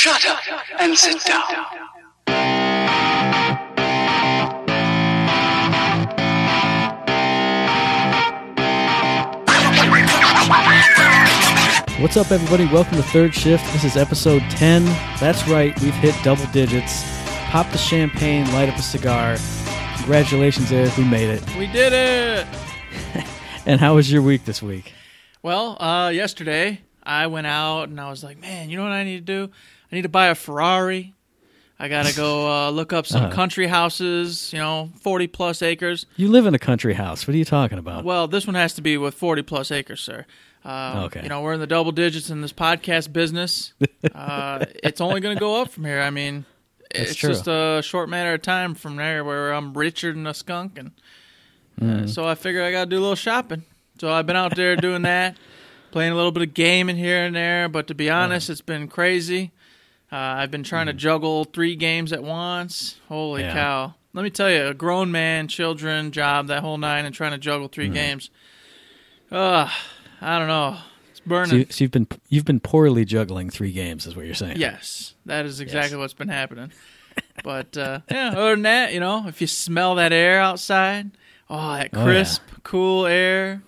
Shut up and sit down. What's up, everybody? Welcome to Third Shift. This is episode 10. That's right, we've hit double digits. Pop the champagne, light up a cigar. Congratulations, Eric, we made it. We did it. And how was your week this week? Well, uh, yesterday I went out and I was like, man, you know what I need to do? I need to buy a Ferrari. I gotta go uh, look up some Uh-huh. country houses. You know, forty plus acres. You live in a country house. What are you talking about? Well, this one has to be with forty plus acres, sir. Uh, Okay. You know, we're in the double digits in this podcast business. uh, it's only going to go up from here. I mean, That's it's true. just a short matter of time from there where I'm richer than a skunk, and Mm. uh, so I figure I got to do a little shopping. So I've been out there doing that, playing a little bit of gaming here and there. But to be honest, it's been crazy. Uh, I've been trying to juggle three games at once. Holy. Yeah. cow! Let me tell you, a grown man, children, job, that whole nine, and trying to juggle three Mm. games. Ugh, I don't know. It's So, burning. you, so you've been you've been poorly juggling three games, is what you're saying? Yes, that is exactly what's been happening. But uh, yeah, other than that, you know, if you smell that air outside, oh, that Oh, yeah. crisp, cool air.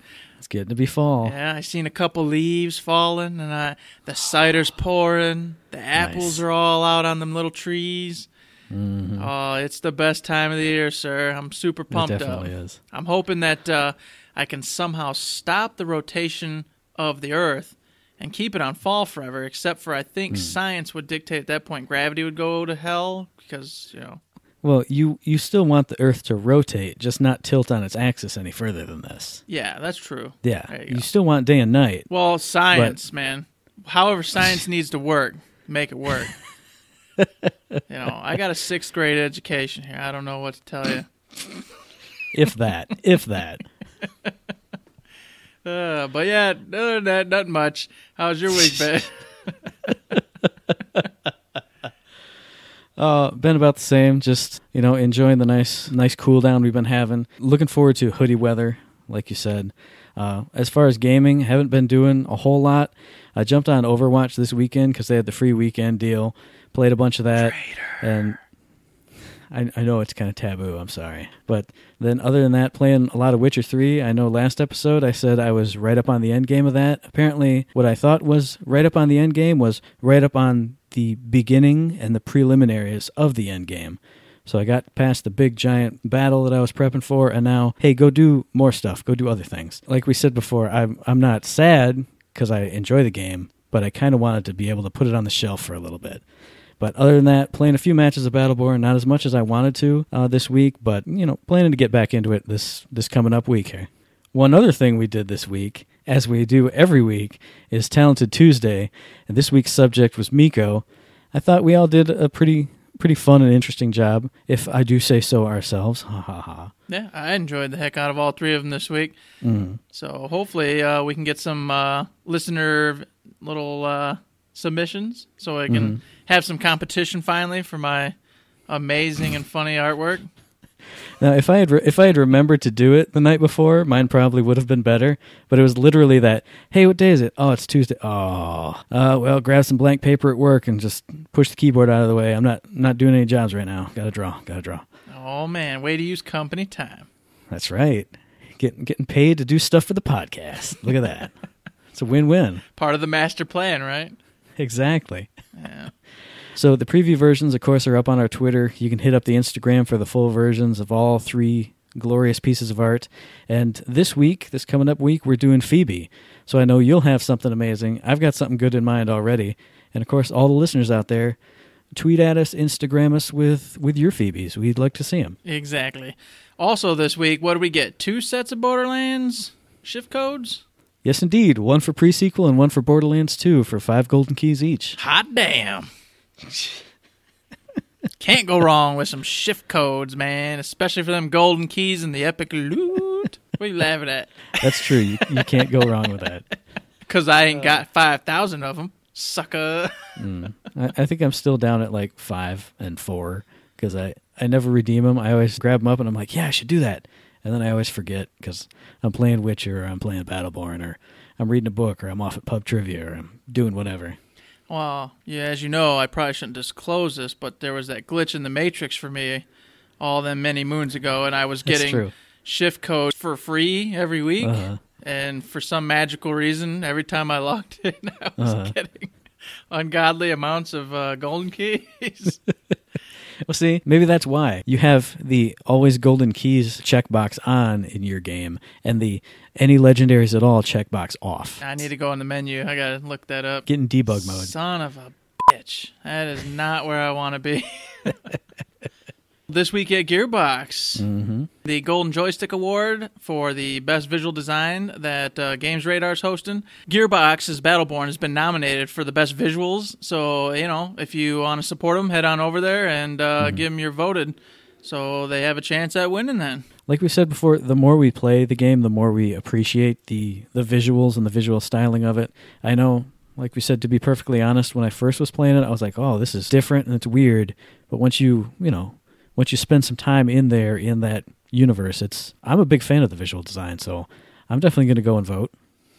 Getting to be fall. Yeah, I seen a couple leaves falling, and I, the cider's pouring. The apples Nice. are all out on them little trees. Mhm. Oh, it's the best time of the year, sir. I'm super It pumped up. definitely is. I'm hoping that uh, I can somehow stop the rotation of the Earth and keep it on fall forever. Except for I think science would dictate at that point gravity would go to hell because you know. Well, you you still want the Earth to rotate, just not tilt on its axis any further than this. Yeah, that's true. Yeah, There you you go. still want day and night. Well, science, man. However, science needs to work. Make it work. you know, I got a sixth grade education here. I don't know what to tell you. If that, if that. Uh, but yeah, other than that, nothing much. How's your week been? Uh, been about the same. Just you know, enjoying the nice, nice cool down we've been having. Looking forward to hoodie weather, like you said. Uh, as far as gaming, haven't been doing a whole lot. I jumped on Overwatch this weekend because they had the free weekend deal. Played a bunch of that, and I, I know it's kind of taboo. I'm sorry, but then other than that, playing a lot of Witcher Three. I know last episode I said I was right up on the end game of that. Apparently, what I thought was right up on the end game was right up on the beginning and the preliminaries of the end game. So I got past the big giant battle that I was prepping for, and now, hey, go do more stuff. Go do other things. Like we said before, I'm I'm not sad because I enjoy the game, but I kind of wanted to be able to put it on the shelf for a little bit. But other than that, playing a few matches of Battleborn, not as much as I wanted to uh, this week, but you know, planning to get back into it this this coming up week here. One other thing we did this week, as we do every week, is Talented Tuesday, and this week's subject was Miko. I thought we all did a pretty pretty fun and interesting job, if I do say so ourselves. Ha ha ha. yeah, I enjoyed the heck out of all three of them this week. Mm. So hopefully uh, we can get some uh, listener little uh, submissions so I can have some competition finally for my amazing and funny artwork. Now, if I had re- if I had remembered to do it the night before, mine probably would have been better. But it was literally that. Hey, what day is it? Oh, it's Tuesday. Oh, uh, well, grab some blank paper at work and just push the keyboard out of the way. I'm not not doing any jobs right now. Got to draw. Got to draw. Oh man, way to use company time. That's right. Getting getting paid to do stuff for the podcast. Look at that. it's a win win. Part of the master plan, right? Exactly. Yeah. So the preview versions, of course, are up on our Twitter. You can hit up the Instagram for the full versions of all three glorious pieces of art. And this week, this coming up week, we're doing Phoebe. So I know you'll have something amazing. I've got something good in mind already. And of course, all the listeners out there, tweet at us, Instagram us with with your Phoebes. We'd like to see them. Exactly. Also, this week, what do we get? Two sets of Borderlands shift codes? Yes, indeed. One for pre-sequel and one for Borderlands 2 for five golden keys each. Hot damn. Can't go wrong with some shift codes, man, especially for them golden keys and the epic loot. What are you laughing at? That's true. You, you can't go wrong with that. Because I ain't got 5,000 of them. Sucker. Mm. I, I think I'm still down at like five and four because I, I never redeem them. I always grab them up and I'm like, yeah, I should do that. And then I always forget because I'm playing Witcher or I'm playing Battleborn or I'm reading a book or I'm off at pub trivia or I'm doing whatever. Well, yeah, as you know, I probably shouldn't disclose this, but there was that glitch in the Matrix for me all them many moons ago, and I was getting shift code for free every week. Uh-huh. And for some magical reason, every time I logged in, I was Uh-huh. getting ungodly amounts of uh, golden keys. Well, see, maybe that's why you have the always golden keys checkbox on in your game, and the any legendaries at all checkbox off. I need to go on the menu. I gotta look that up. Get in debug mode. Son of a bitch. That is not where I want to be. this week at Gearbox, hmm the Golden Joystick Award for the best visual design that uh, Games Radar's hosting. Gearbox's Battleborn has been nominated for the best visuals. So, you know, if you want to support them, head on over there and uh, give them your voted. So they have a chance at winning then. Like we said before, the more we play the game, the more we appreciate the the visuals and the visual styling of it. I know, like we said, to be perfectly honest, when I first was playing it, I was like, "Oh, this is different and it's weird." But once you, you know, once you spend some time in there in that universe, it's I'm a big fan of the visual design, so I'm definitely going to go and vote.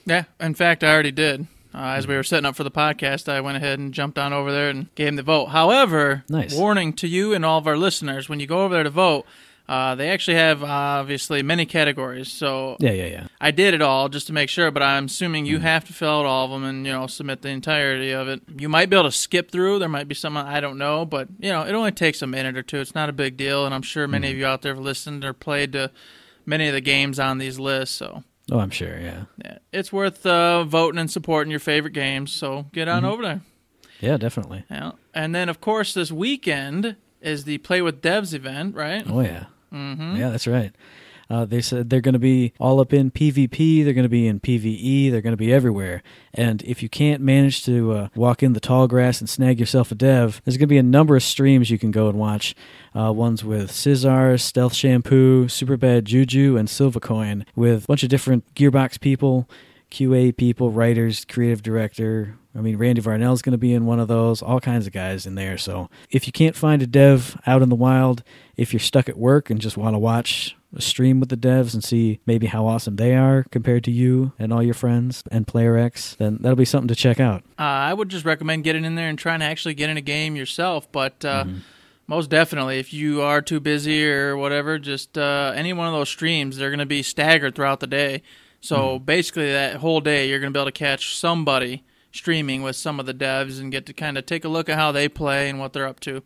Yeah, in fact, I already did. Uh, as we were setting up for the podcast, I went ahead and jumped on over there and gave him the vote. However, Nice. warning to you and all of our listeners: when you go over there to vote, uh, they actually have obviously many categories. So Yeah, yeah, yeah. I did it all just to make sure, but I'm assuming you have to fill out all of them and you know submit the entirety of it. You might be able to skip through. There might be some I don't know, but you know it only takes a minute or two. It's not a big deal, and I'm sure many of you out there have listened or played to many of the games on these lists. So Oh, I'm sure. Yeah, yeah, it's worth uh, voting and supporting your favorite games. So get on over there. yeah, definitely. Yeah, and then of course this weekend is the Play with Devs event, right? Oh yeah, mm-hmm. yeah, that's right. Uh, they said they're going to be all up in PvP. They're going to be in PvE. They're going to be everywhere. And if you can't manage to uh, walk in the tall grass and snag yourself a dev, there's going to be a number of streams you can go and watch. Uh, ones with Scissor, Stealth Shampoo, Superbad Juju, and Silvacoin, with a bunch of different Gearbox people, QA people, writers, creative director. I mean, Randy Varnell's going to be in one of those, all kinds of guys in there. So if you can't find a dev out in the wild, if you're stuck at work and just want to watch a stream with the devs and see maybe how awesome they are compared to you and all your friends and Player X, then that'll be something to check out. Uh, I would just recommend getting in there and trying to actually get in a game yourself. But uh, most definitely, if you are too busy or whatever, just uh, any one of those streams, they're going to be staggered throughout the day. So basically, that whole day, you're going to be able to catch somebody streaming with some of the devs and get to kind of take a look at how they play and what they're up to.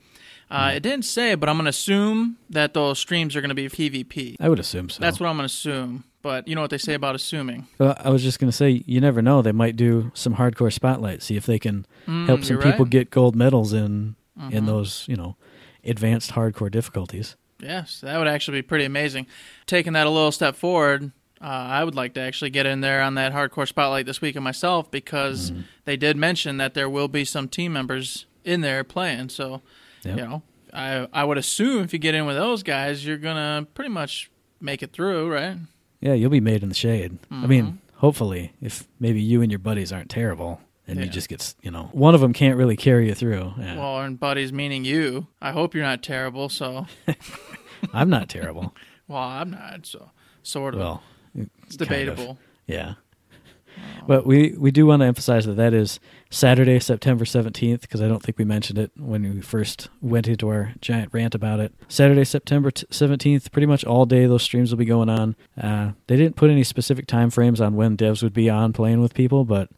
Uh, It didn't say, but I'm going to assume that those streams are going to be PvP. I would assume so. That's what I'm going to assume. But you know what they say about assuming. Well, I was just going to say, you never know. They might do some hardcore spotlight, see if they can help some Mm, people right. Mm-hmm. get gold medals in in those, you know, advanced hardcore difficulties. Yes, that would actually be pretty amazing. Taking that a little step forward, uh, I would like to actually get in there on that hardcore spotlight this weekend myself because Mm-hmm. they did mention that there will be some team members in there playing. So, Yep. you know, I I would assume if you get in with those guys, you're gonna pretty much make it through, right? Yeah, you'll be made in the shade. I Mm-hmm. mean, hopefully, if maybe you and your buddies aren't terrible, and you just get, you know, one of them can't really carry you through. Yeah. Well, and buddies meaning you. I hope you're not terrible. So, I'm not terrible. well, I'm not. So, sort of. well, it's debatable. Yeah. But we, we do want to emphasize that that is Saturday, September 17th, because I don't think we mentioned it when we first went into our giant rant about it. Saturday, September t- 17th, pretty much all day those streams will be going on. Uh, they didn't put any specific time frames on when devs would be on playing with people, but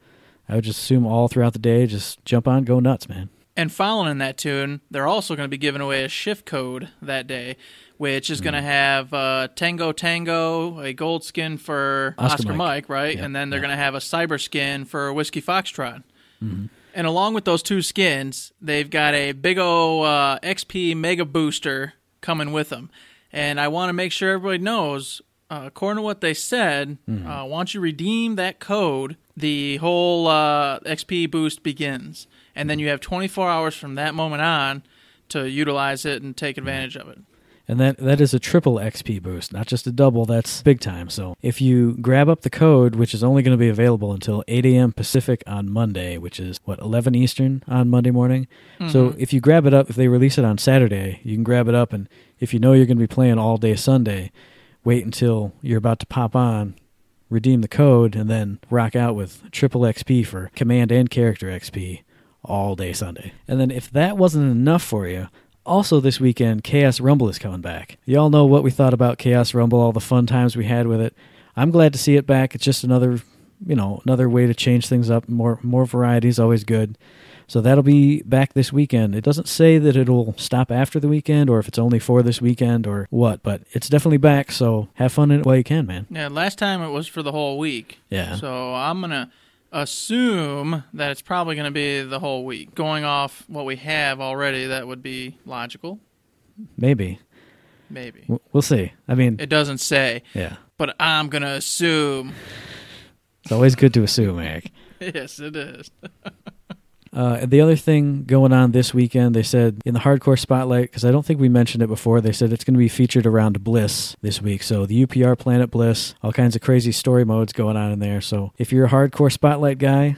I would just assume all throughout the day, just jump on, go nuts, man. And following that tune, they're also going to be giving away a shift code that day, which is going Hmm. to have uh, Tango Tango, a gold skin for Oscar Oscar, Mike. Mike. right? Yeah, and then they're yeah. going to have a cyber skin for Whiskey Foxtrot. Mm-hmm. And along with those two skins, they've got a big O uh, XP Mega Booster coming with them. And I want to make sure everybody knows, uh, according to what they said, Mm-hmm. uh, once you redeem that code, the whole uh, XP boost begins. And then you have 24 hours from that moment on to utilize it and take advantage of it. And that that is a triple XP boost, not just a double. That's big time. So if you grab up the code, which is only going to be available until 8 a.m. Pacific on Monday, which is what 11 Eastern on Monday morning. So if you grab it up, if they release it on Saturday, you can grab it up, and if you know you're going to be playing all day Sunday, wait until you're about to pop on, redeem the code, and then rock out with triple XP for command and character XP all day Sunday. And then if that wasn't enough for you, also this weekend, Chaos Rumble is coming back. Y'all know what we thought about Chaos Rumble, all the fun times we had with it. I'm glad to see it back. It's just another, you know, another way to change things up. More more variety is always good. So that'll be back this weekend. It doesn't say that it'll stop after the weekend or if it's only for this weekend or what, but it's definitely back. So have fun in it while you can, man. Yeah, last time it was for the whole week. Yeah. So I'm gonna assume that it's probably gonna be the whole week. Going off what we have already, that would be logical. Maybe. Maybe. We'll see. I mean, It doesn't say, yeah. but I'm gonna assume. It's always good to assume, Eric. Yes, it is. Uh, the other thing going on this weekend, they said in the hardcore spotlight, because I don't think we mentioned it before, they said it's going to be featured around Bliss this week. So the UPR Planet Bliss, all kinds of crazy story modes going on in there. So if you're a hardcore spotlight guy,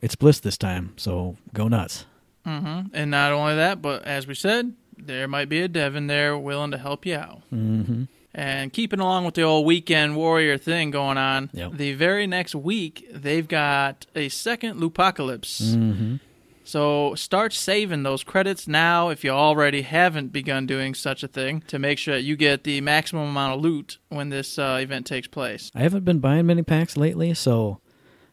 it's Bliss this time. So go nuts. hmm And not only that, but as we said, there might be a Devin there willing to help you out. Mm-hmm. And keeping along with the old weekend warrior thing going on, Yep. the very next week they've got a second Lootpocalypse. Mm-hmm. So start saving those credits now if you already haven't begun doing such a thing to make sure that you get the maximum amount of loot when this uh, event takes place. I haven't been buying many packs lately, so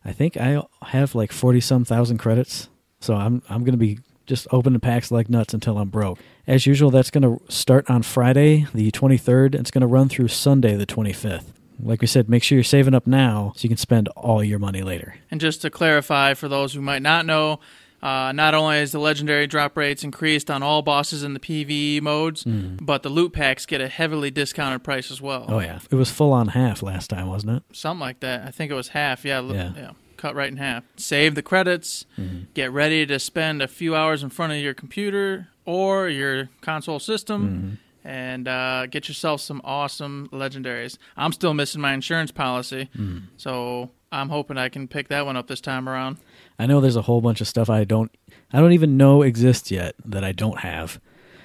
I think I have like forty some thousand credits. So I'm I'm gonna be just open the packs like nuts until I'm broke. As usual, that's gonna start on Friday, the 23rd. and It's gonna run through Sunday, the 25th. Like we said, make sure you're saving up now so you can spend all your money later. And just to clarify for those who might not know, uh, not only is the legendary drop rates increased on all bosses in the PvE modes, but the loot packs get a heavily discounted price as well. Oh yeah, it was full on half last time, wasn't it? Something like that. I think it was half. Yeah, Yeah. yeah. Cut right in half. Save the credits. Mm-hmm. Get ready to spend a few hours in front of your computer or your console system. Mm-hmm. And uh, get yourself some awesome legendaries. I'm still missing my insurance policy, mm-hmm. so I'm hoping I can pick that one up this time around. I know there's a whole bunch of stuff I don't I don't even know exists yet that I don't have.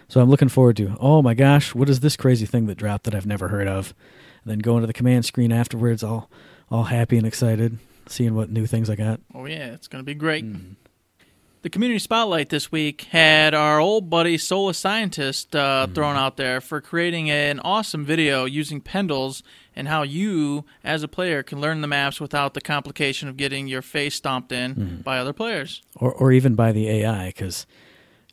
So I'm looking forward to, oh my gosh, what is this crazy thing that dropped that I've never heard of? And then going to the command screen afterwards all all happy and excited, seeing what new things I got. Oh yeah, it's going to be great. Mm-hmm. The community spotlight this week had our old buddy Solus Scientist uh, mm-hmm. thrown out there for creating an awesome video using Pendles and how you, as a player, can learn the maps without the complication of getting your face stomped in mm-hmm. by other players. Or or even by the AI cuz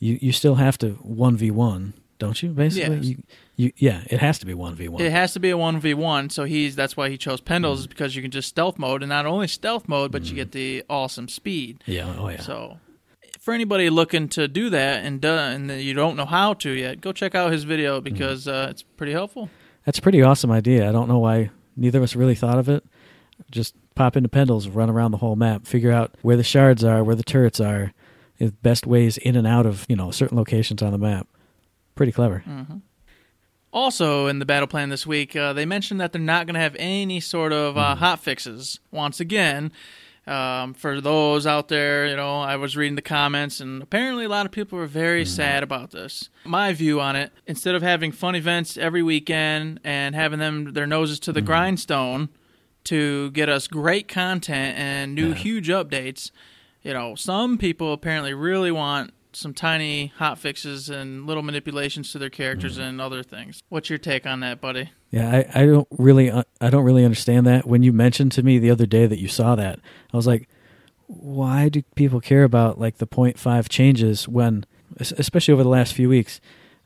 you you still have to 1v1, don't you? Basically, Yes. you, you yeah, it has to be 1v1. It has to be a one v one, so he's that's why he chose Pendles is mm. because you can just stealth mode, and not only stealth mode, but you mm. get the awesome speed. yeah, oh yeah. So, for anybody looking to do that and do, and you don't know how to yet, go check out his video mm. because uh, it's pretty helpful. That's a pretty awesome idea. I don't know why neither of us really thought of it. Just pop into Pendles, run around the whole map, figure out where the shards are, where the turrets are, the best ways in and out of you know certain locations on the map. Pretty clever. Also, in the battle plan this week, uh, they mentioned that they're not going to have any sort of uh, hot fixes. Once again, um, for those out there, you know, I was reading the comments, and apparently a lot of people were very sad about this. My view on it: instead of having fun events every weekend and having them their noses to the grindstone to get us great content and new Yeah. huge updates, you know, some people apparently really want some tiny hot fixes and little manipulations to their characters and other things. What's your take on that, buddy? Yeah, I, I don't really uh, I don't really understand that. When you mentioned to me the other day that you saw that, I was like, why do people care about like the 0.5 changes when, especially over the last few weeks,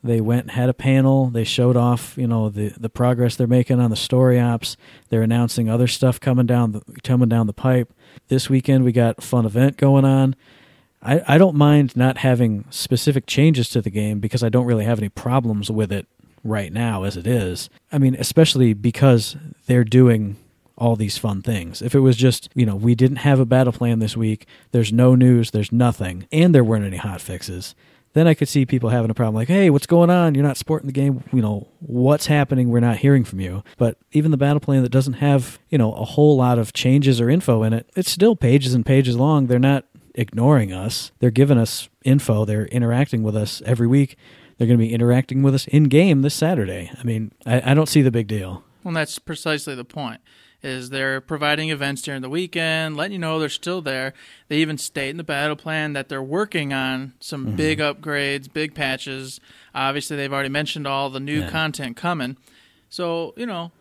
they went and had a panel. They showed off, you know, the the progress they're making on the story ops. They're announcing other stuff coming down the coming down the pipe. This weekend we got a fun event going on. I, I don't mind not having specific changes to the game because I don't really have any problems with it right now as it is. I mean, especially because they're doing all these fun things. If it was just, you know, we didn't have a battle plan this week, there's no news, there's nothing, and there weren't any hot fixes, then I could see people having a problem like, hey, what's going on? You're not sporting the game. You know, what's happening? We're not hearing from you. But even the battle plan that doesn't have, you know, a whole lot of changes or info in it, it's still pages and pages long. They're not ignoring us. They're giving us info. They're interacting with us every week. They're going to be interacting with us in game this Saturday. I mean, I, I don't see the big deal. Well, that's precisely the point. is they're providing events during the weekend, letting you know they're still there. They even state in the battle plan that they're working on some Mm-hmm. big upgrades, big patches. Obviously, they've already mentioned all the new Yeah. content coming. So, you know,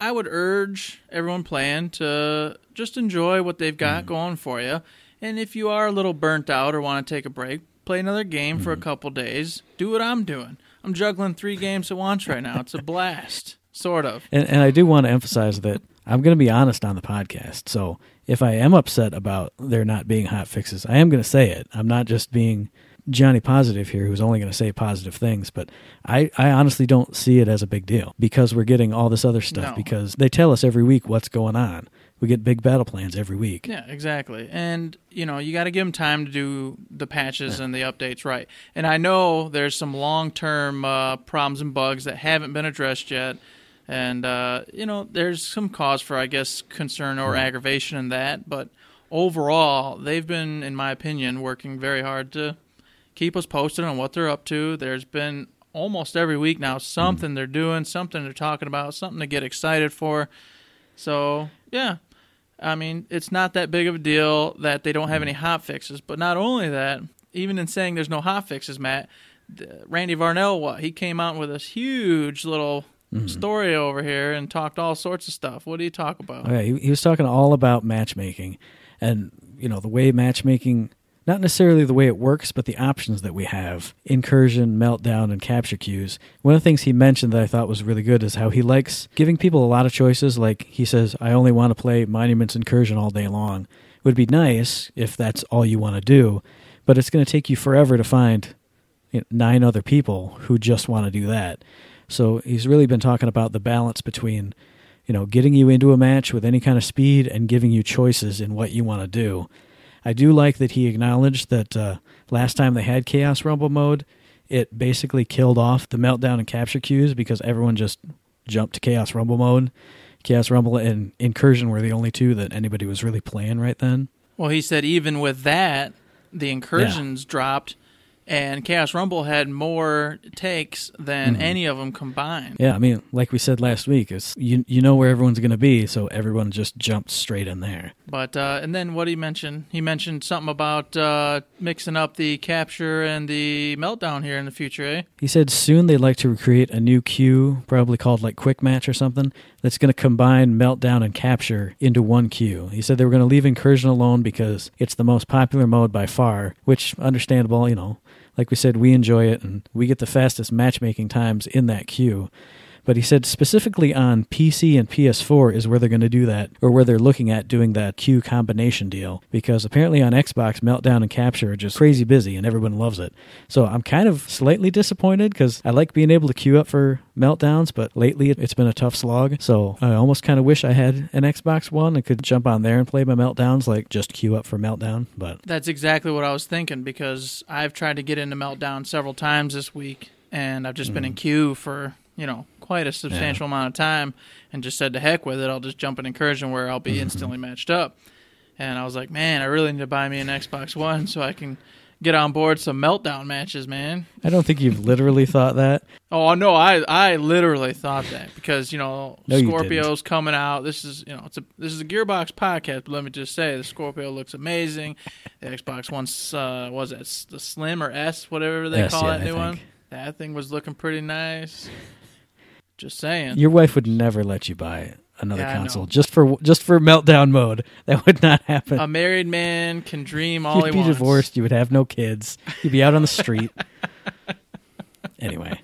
I would urge everyone playing to just enjoy what they've got going for you. And if you are a little burnt out or want to take a break, play another game for a mm-hmm. couple days. Do what I'm doing. I'm juggling three games at once right now. It's a blast, sort of. And, and I do want to emphasize that I'm going to be honest on the podcast. So if I am upset about there not being hot fixes, I am going to say it. I'm not just being Johnny Positive here, who's only going to say positive things. But I, I honestly don't see it as a big deal because we're getting all this other stuff No. because they tell us every week what's going on. We get big battle plans every week. Yeah, exactly. And you know, you got to give them time to do the patches and the updates right. And I know there's some long-term uh, problems and bugs that haven't been addressed yet. And uh, you know, there's some cause for, I guess, concern or aggravation in that. But overall, they've been, in my opinion, working very hard to keep us posted on what they're up to. There's been almost every week now something they're doing, something they're talking about, something to get excited for. So yeah, I mean, it's not that big of a deal that they don't have any hot fixes. But not only that, even in saying there's no hot fixes, Matt, Randy Varnell, what he came out with this huge little mm-hmm. story over here and talked all sorts of stuff. What do you talk about? Yeah, he, he was talking all about matchmaking and you know the way matchmaking not necessarily the way it works but the options that we have incursion meltdown and capture queues one of the things he mentioned that i thought was really good is how he likes giving people a lot of choices like he says i only want to play monuments incursion all day long it would be nice if that's all you want to do but it's going to take you forever to find nine other people who just want to do that. So he's really been talking about the balance between, you know, getting you into a match with any kind of speed and giving you choices in what you want to do. I do like that he acknowledged that uh, last time they had Chaos Rumble mode, it basically killed off the meltdown and capture queues because everyone just jumped to Chaos Rumble mode. Chaos Rumble and Incursion were the only two that anybody was really playing right then. Well, he said even with that, the incursions dropped, and Chaos Rumble had more takes than any of them combined. Yeah, I mean, like we said last week, it's you you know where everyone's going to be, so everyone just jumped straight in there. But uh, and then what he mentioned? He mentioned something about uh, mixing up the capture and the meltdown here in the future, eh? He said soon they'd like to create a new queue, probably called like Quick Match or something, that's going to combine Meltdown and Capture into one queue. He said they were going to leave Incursion alone because it's the most popular mode by far, which understandable, you know. Like we said, we enjoy it and we get the fastest matchmaking times in that queue. But he said specifically on PC and PS4 is where they're going to do that, or where they're looking at doing that queue combination deal. Because apparently on Xbox, Meltdown and Capture are just crazy busy and everyone loves it. So I'm kind of slightly disappointed because I like being able to queue up for Meltdowns, but lately it- it's been a tough slog. So I almost kind of wish I had an Xbox One and could jump on there and play my Meltdowns, like just queue up for Meltdown. But That's exactly what I was thinking because I've tried to get into Meltdown several times this week, and I've just been in mm-hmm. queue for you know quite a substantial amount of time, and just said to heck with it. I'll just jump in incursion where I'll be instantly matched up. And I was like, man, I really need to buy me an Xbox One so I can get on board some Meltdown matches, man. I don't think you've literally thought that. Oh no, I I literally thought that because you know No, you Scorpio's coming out. This is you know it's a this is a Gearbox podcast, but let me just say the Scorpio looks amazing. The Xbox One's uh, was it the Slim or S, whatever they S, call yeah, that I new one. That thing was looking pretty nice. Just saying. Your wife would never let you buy another Yeah, console just for just for meltdown mode. That would not happen. a married man can dream all You'd he be wants. divorced. You would have no kids. You'd be out on the street. anyway,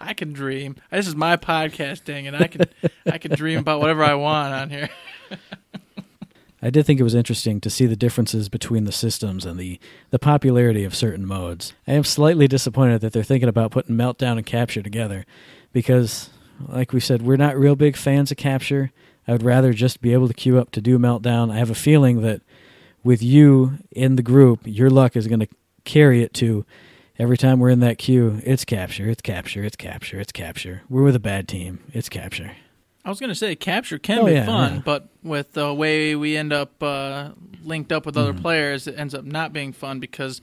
I can dream. This is my podcast, dang it. I can I can dream about whatever I want on here. I did think it was interesting to see the differences between the systems and the the popularity of certain modes. I am slightly disappointed that they're thinking about putting meltdown and capture together, because, like we said, we're not real big fans of capture. I would rather just be able to queue up to do meltdown. I have a feeling that with you in the group, your luck is going to carry it to every time we're in that queue, it's capture, it's capture, it's capture, it's capture. We're with a bad team, it's capture. I was gonna say capture can Oh, be yeah, fun, yeah. but with the way we end up uh, linked up with other Mm-hmm. players, it ends up not being fun because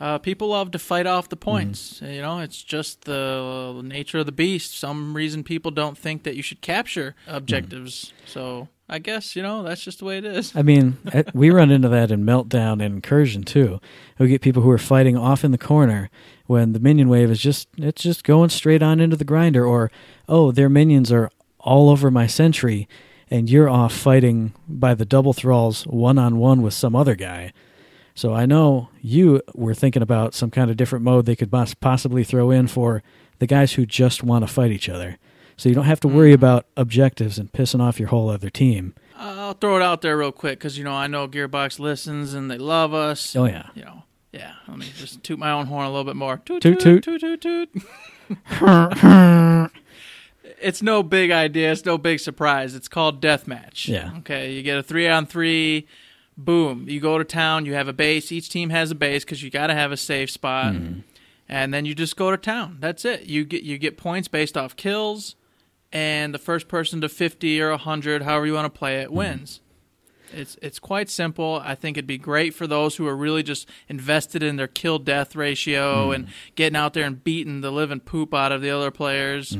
uh, people love to fight off Mm-hmm. the points. You know, it's just the nature of the beast. Some reason people don't think that you should capture objectives. So I guess you know that's just the way it is. I mean, eh, we run into that in Meltdown and Incursion too. We get people who are fighting off in the corner when the minion wave is just it's just going straight on into the grinder, or oh, their minions are all over my sentry, and you're off fighting by the double thralls one on one with some other guy. So I know you were thinking about some kind of different mode they could possibly throw in for the guys who just want to fight each other. So you don't have to worry mm-hmm. about objectives and pissing off your whole other team. I'll throw it out there real quick because you know I know Gearbox listens and they love us. Oh yeah. You know, yeah. Let me just toot my own horn a little bit more. Toot Toot, toot toot. toot toot. it's no big idea. It's no big surprise. It's called deathmatch. Yeah. Okay. You get a three on three. Boom. You go to town. You have a base. Each team has a base because you got to have a safe spot. Mm-hmm. And then you just go to town. That's it. You get you get points based off kills, and the first person to fifty or hundred, however you want to play it, mm-hmm. wins. It's it's quite simple. I think it'd be great for those who are really just invested in their kill death ratio mm-hmm. and getting out there and beating the living poop out of the other players.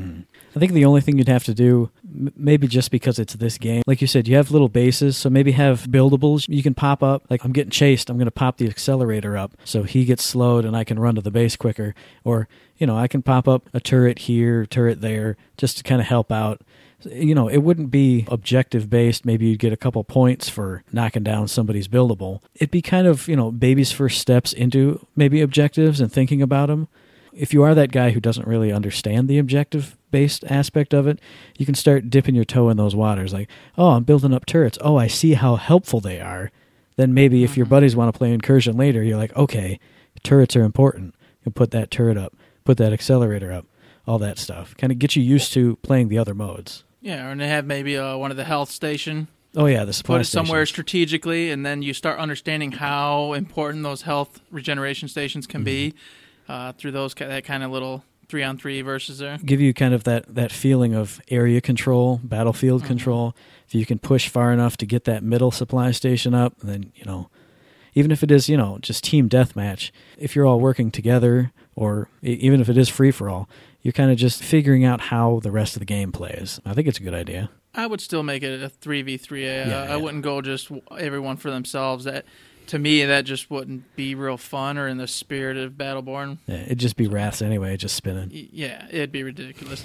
I think the only thing you'd have to do, maybe just because it's this game, like you said, you have little bases, so maybe have buildables you can pop up. Like I'm getting chased, I'm going to pop the accelerator up so he gets slowed and I can run to the base quicker. Or you know, I can pop up a turret here, turret there, just to kind of help out. You know, it wouldn't be objective based. Maybe you'd get a couple points for knocking down somebody's buildable. It'd be kind of, you know, baby's first steps into maybe objectives and thinking about them if you are that guy who doesn't really understand the objective based aspect of it, you can start dipping your toe in those waters. Like, oh, I'm building up turrets. Oh, I see how helpful they are. Then maybe if your buddies want to play incursion later, you're like, okay, turrets are important. You put that turret up, put that accelerator up, all that stuff. Kind of get you used to playing the other modes. Yeah, and they have maybe uh, one of the health station. Oh yeah, the supply Put it somewhere stations. strategically, and then you start understanding how important those health regeneration stations can be uh, through those that kind of little three on three versus there. give you kind of that that feeling of area control, battlefield control. If you can push far enough to get that middle supply station up, then you know, even if it is you know just team deathmatch, if you're all working together, or even if it is free for all, you're kind of just figuring out how the rest of the game plays. I think it's a good idea. I would still make it a three v three. I wouldn't go just everyone for themselves. That to me that just wouldn't be real fun or in the spirit of Battleborn. Yeah, it'd just be Raths anyway, just spinning. Yeah, it'd be ridiculous.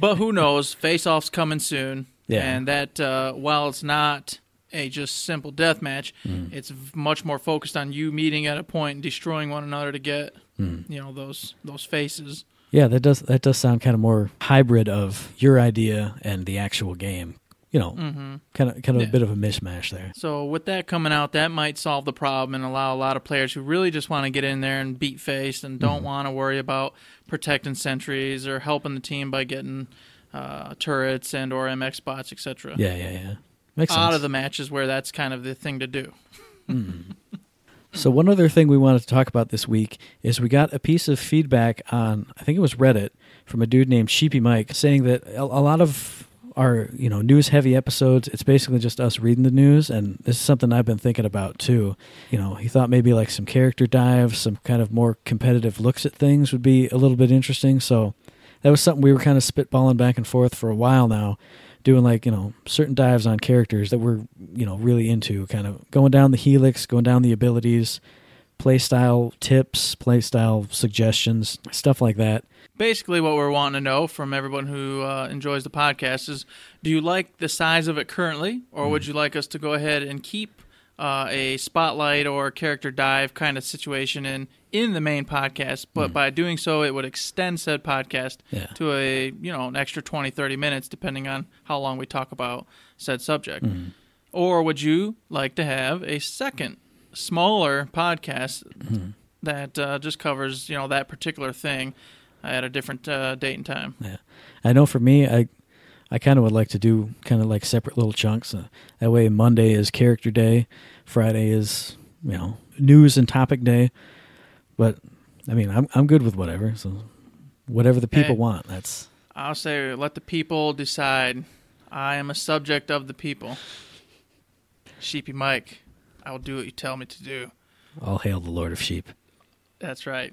But who knows? Face Off's coming soon. Yeah. And that, uh, while it's not a just simple death match, Mm. it's much more focused on you meeting at a point and destroying one another to get, Mm. you know, those those faces. Yeah, that does that does sound kind of more hybrid of your idea and the actual game. You know, hmm kind of kind of Yeah. a bit of a mishmash there. So with that coming out, that might solve the problem and allow a lot of players who really just want to get in there and beat face and don't Mm-hmm. want to worry about protecting sentries or helping the team by getting uh, turrets and or MX bots, etc. Yeah, yeah, yeah. Makes sense. Out of the matches where that's kind of the thing to do. So one other thing we wanted to talk about this week is we got a piece of feedback on I think it was Reddit from a dude named Sheepy Mike saying that a, a lot of our you know news heavy episodes it's basically just us reading the news and this is something I've been thinking about too. You know, he thought maybe like some character dives, some kind of more competitive looks at things would be a little bit interesting. So that was something we were kind of spitballing back and forth for a while now doing like you know certain dives on characters that we're you know really into kind of going down the helix going down the abilities play style tips playstyle suggestions stuff like that Basically, what we're wanting to know from everyone who uh, enjoys the podcast is: Do you like the size of it currently, or would you like us to go ahead and keep uh, a spotlight or character dive kind of situation in in the main podcast? But by doing so, it would extend said podcast Yeah. to a you know an extra 20, 30 minutes, depending on how long we talk about said subject. Or would you like to have a second, smaller podcast that uh, just covers you know that particular thing at a different uh, date and time? yeah i know for me i i kind of would like to do kind of like separate little chunks uh, that way monday is character day friday is you know news and topic day but i mean i'm i'm good with whatever so whatever the people Hey. want that's I'll say let the people decide. I am a subject of the people. Sheepy Mike, I will do what you tell me to do. all hail the lord of sheep That's right.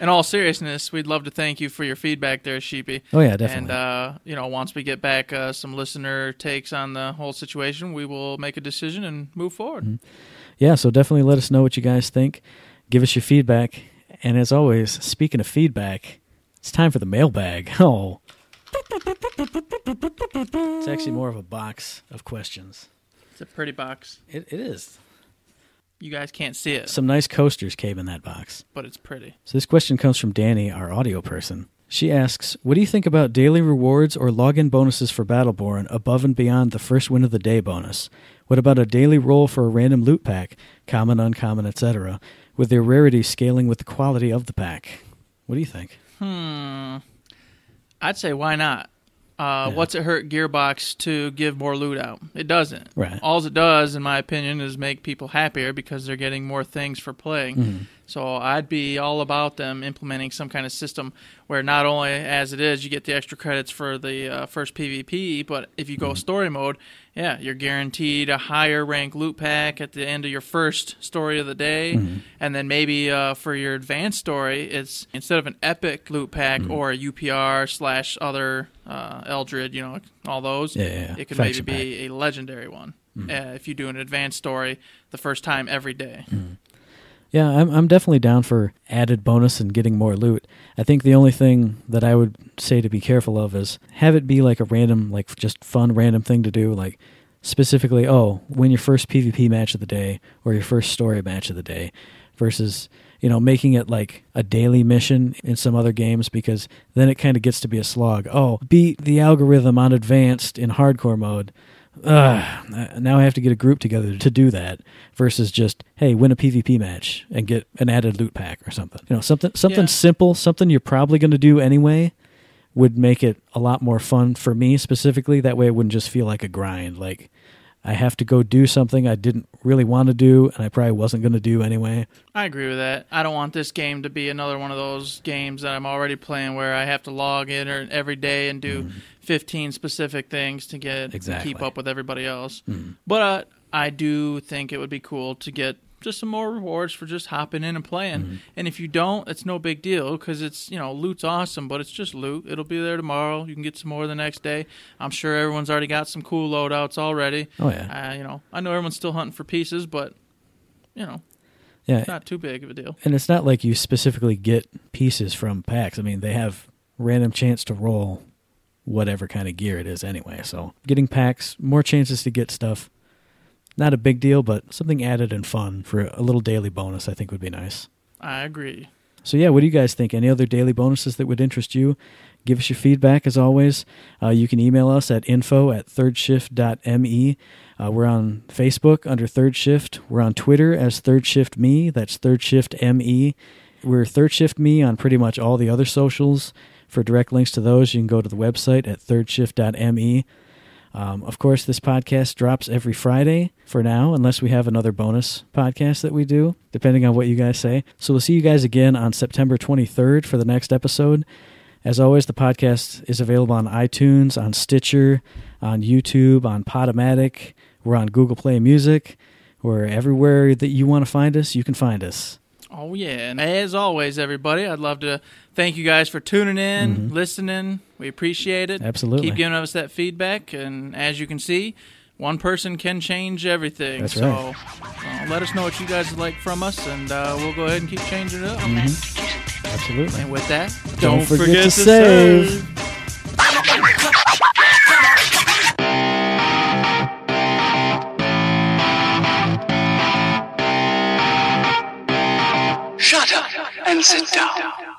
in all seriousness, we'd love to thank you for your feedback there, Sheepy. Oh yeah, definitely. And uh, you know, once we get back uh, some listener takes on the whole situation, we will make a decision and move forward. Mm-hmm. yeah, so definitely let us know what you guys think. Give us your feedback. And as always, speaking of feedback, it's time for the mailbag. Oh. It's actually more of a box of questions. It's a pretty box. It, it is. You guys can't see it, Some nice coasters came in that box. but it's pretty. So this question comes from Danny, our audio person. She asks, "What do you think about daily rewards or login bonuses for Battleborn above and beyond the first win of the day bonus? What about a daily roll for a random loot pack, common, uncommon, etc., with their rarity scaling with the quality of the pack? What do you think?" Hmm. I'd say why not? Uh, Yeah. What's it hurt Gearbox to give more loot out? It doesn't. Right. All it does, in my opinion, is make people happier because they're getting more things for playing. Mm-hmm. So I'd be all about them implementing some kind of system where not only, as it is, you get the extra credits for the uh, first PvP, but if you go Mm-hmm. story mode, yeah, you're guaranteed a higher rank loot pack at the end of your first story of the day, Mm-hmm. and then maybe uh, for your advanced story, it's instead of an epic loot pack Mm-hmm. or a UPR slash other uh, Eldrid, you know, all those, Yeah, yeah, it could maybe Faction be a legendary one uh, if you do an advanced story the first time every day. Yeah, I'm I'm definitely down for added bonus and getting more loot. I think the only thing that I would say to be careful of is have it be like a random, like just fun random thing to do, like specifically, oh, win your first PvP match of the day or your first story match of the day, versus you know making it like a daily mission in some other games because then it kind of gets to be a slog. Oh, beat the algorithm on advanced in hardcore mode. Ugh, now I have to get a group together to do that versus just hey win a PvP match and get an added loot pack or something. You know something something Yeah. simple, something you're probably going to do anyway would make it a lot more fun for me specifically. That way it wouldn't just feel like a grind. Like I have to go do something I didn't really want to do and I probably wasn't going to do anyway. I agree with that. I don't want this game to be another one of those games that I'm already playing where I have to log in every day and do 15 specific things to get. Exactly. keep up with everybody else. Mhm. But uh, I do think it would be cool to get just some more rewards for just hopping in and playing. Mm-hmm. And if you don't, it's no big deal because it's you know loot's awesome, but it's just loot. It'll be there tomorrow. You can get some more the next day. I'm sure everyone's already got some cool loadouts already. Oh yeah, Uh, you know, I know everyone's still hunting for pieces, but you know, yeah. it's not too big of a deal. And it's not like you specifically get pieces from packs. I mean, they have random chance to roll whatever kind of gear it is anyway. So getting packs, more chances to get stuff. Not a big deal, but something added and fun for a little daily bonus I think would be nice. I agree. So yeah, what do you guys think? Any other daily bonuses that would interest you? Give us your feedback as always. Uh, you can email us at info at thirdshift.me. Uh, we're on Facebook under Third Shift. We're on Twitter as Third Shift Me. That's Third Shift ME. We're Third Shift Me on pretty much all the other socials. For direct links to those, you can go to the website at thirdshift.me. Um, of course, this podcast drops every Friday for now, unless we have another bonus podcast that we do, depending on what you guys say. So we'll see you guys again on September 23rd for the next episode. As always, the podcast is available on iTunes, on Stitcher, on YouTube, on Podomatic. We're on Google Play Music. We're everywhere that you want to find us, you can find us. Oh yeah, and as always, everybody, I'd love to thank you guys for tuning in, listening. We appreciate it. Absolutely. Keep giving us that feedback, and as you can see, one person can change everything. That's so right. uh, let us know what you guys would like from us, and uh, we'll go ahead and keep changing it up. Absolutely. And with that, Don't forget to save. Shut and sit down.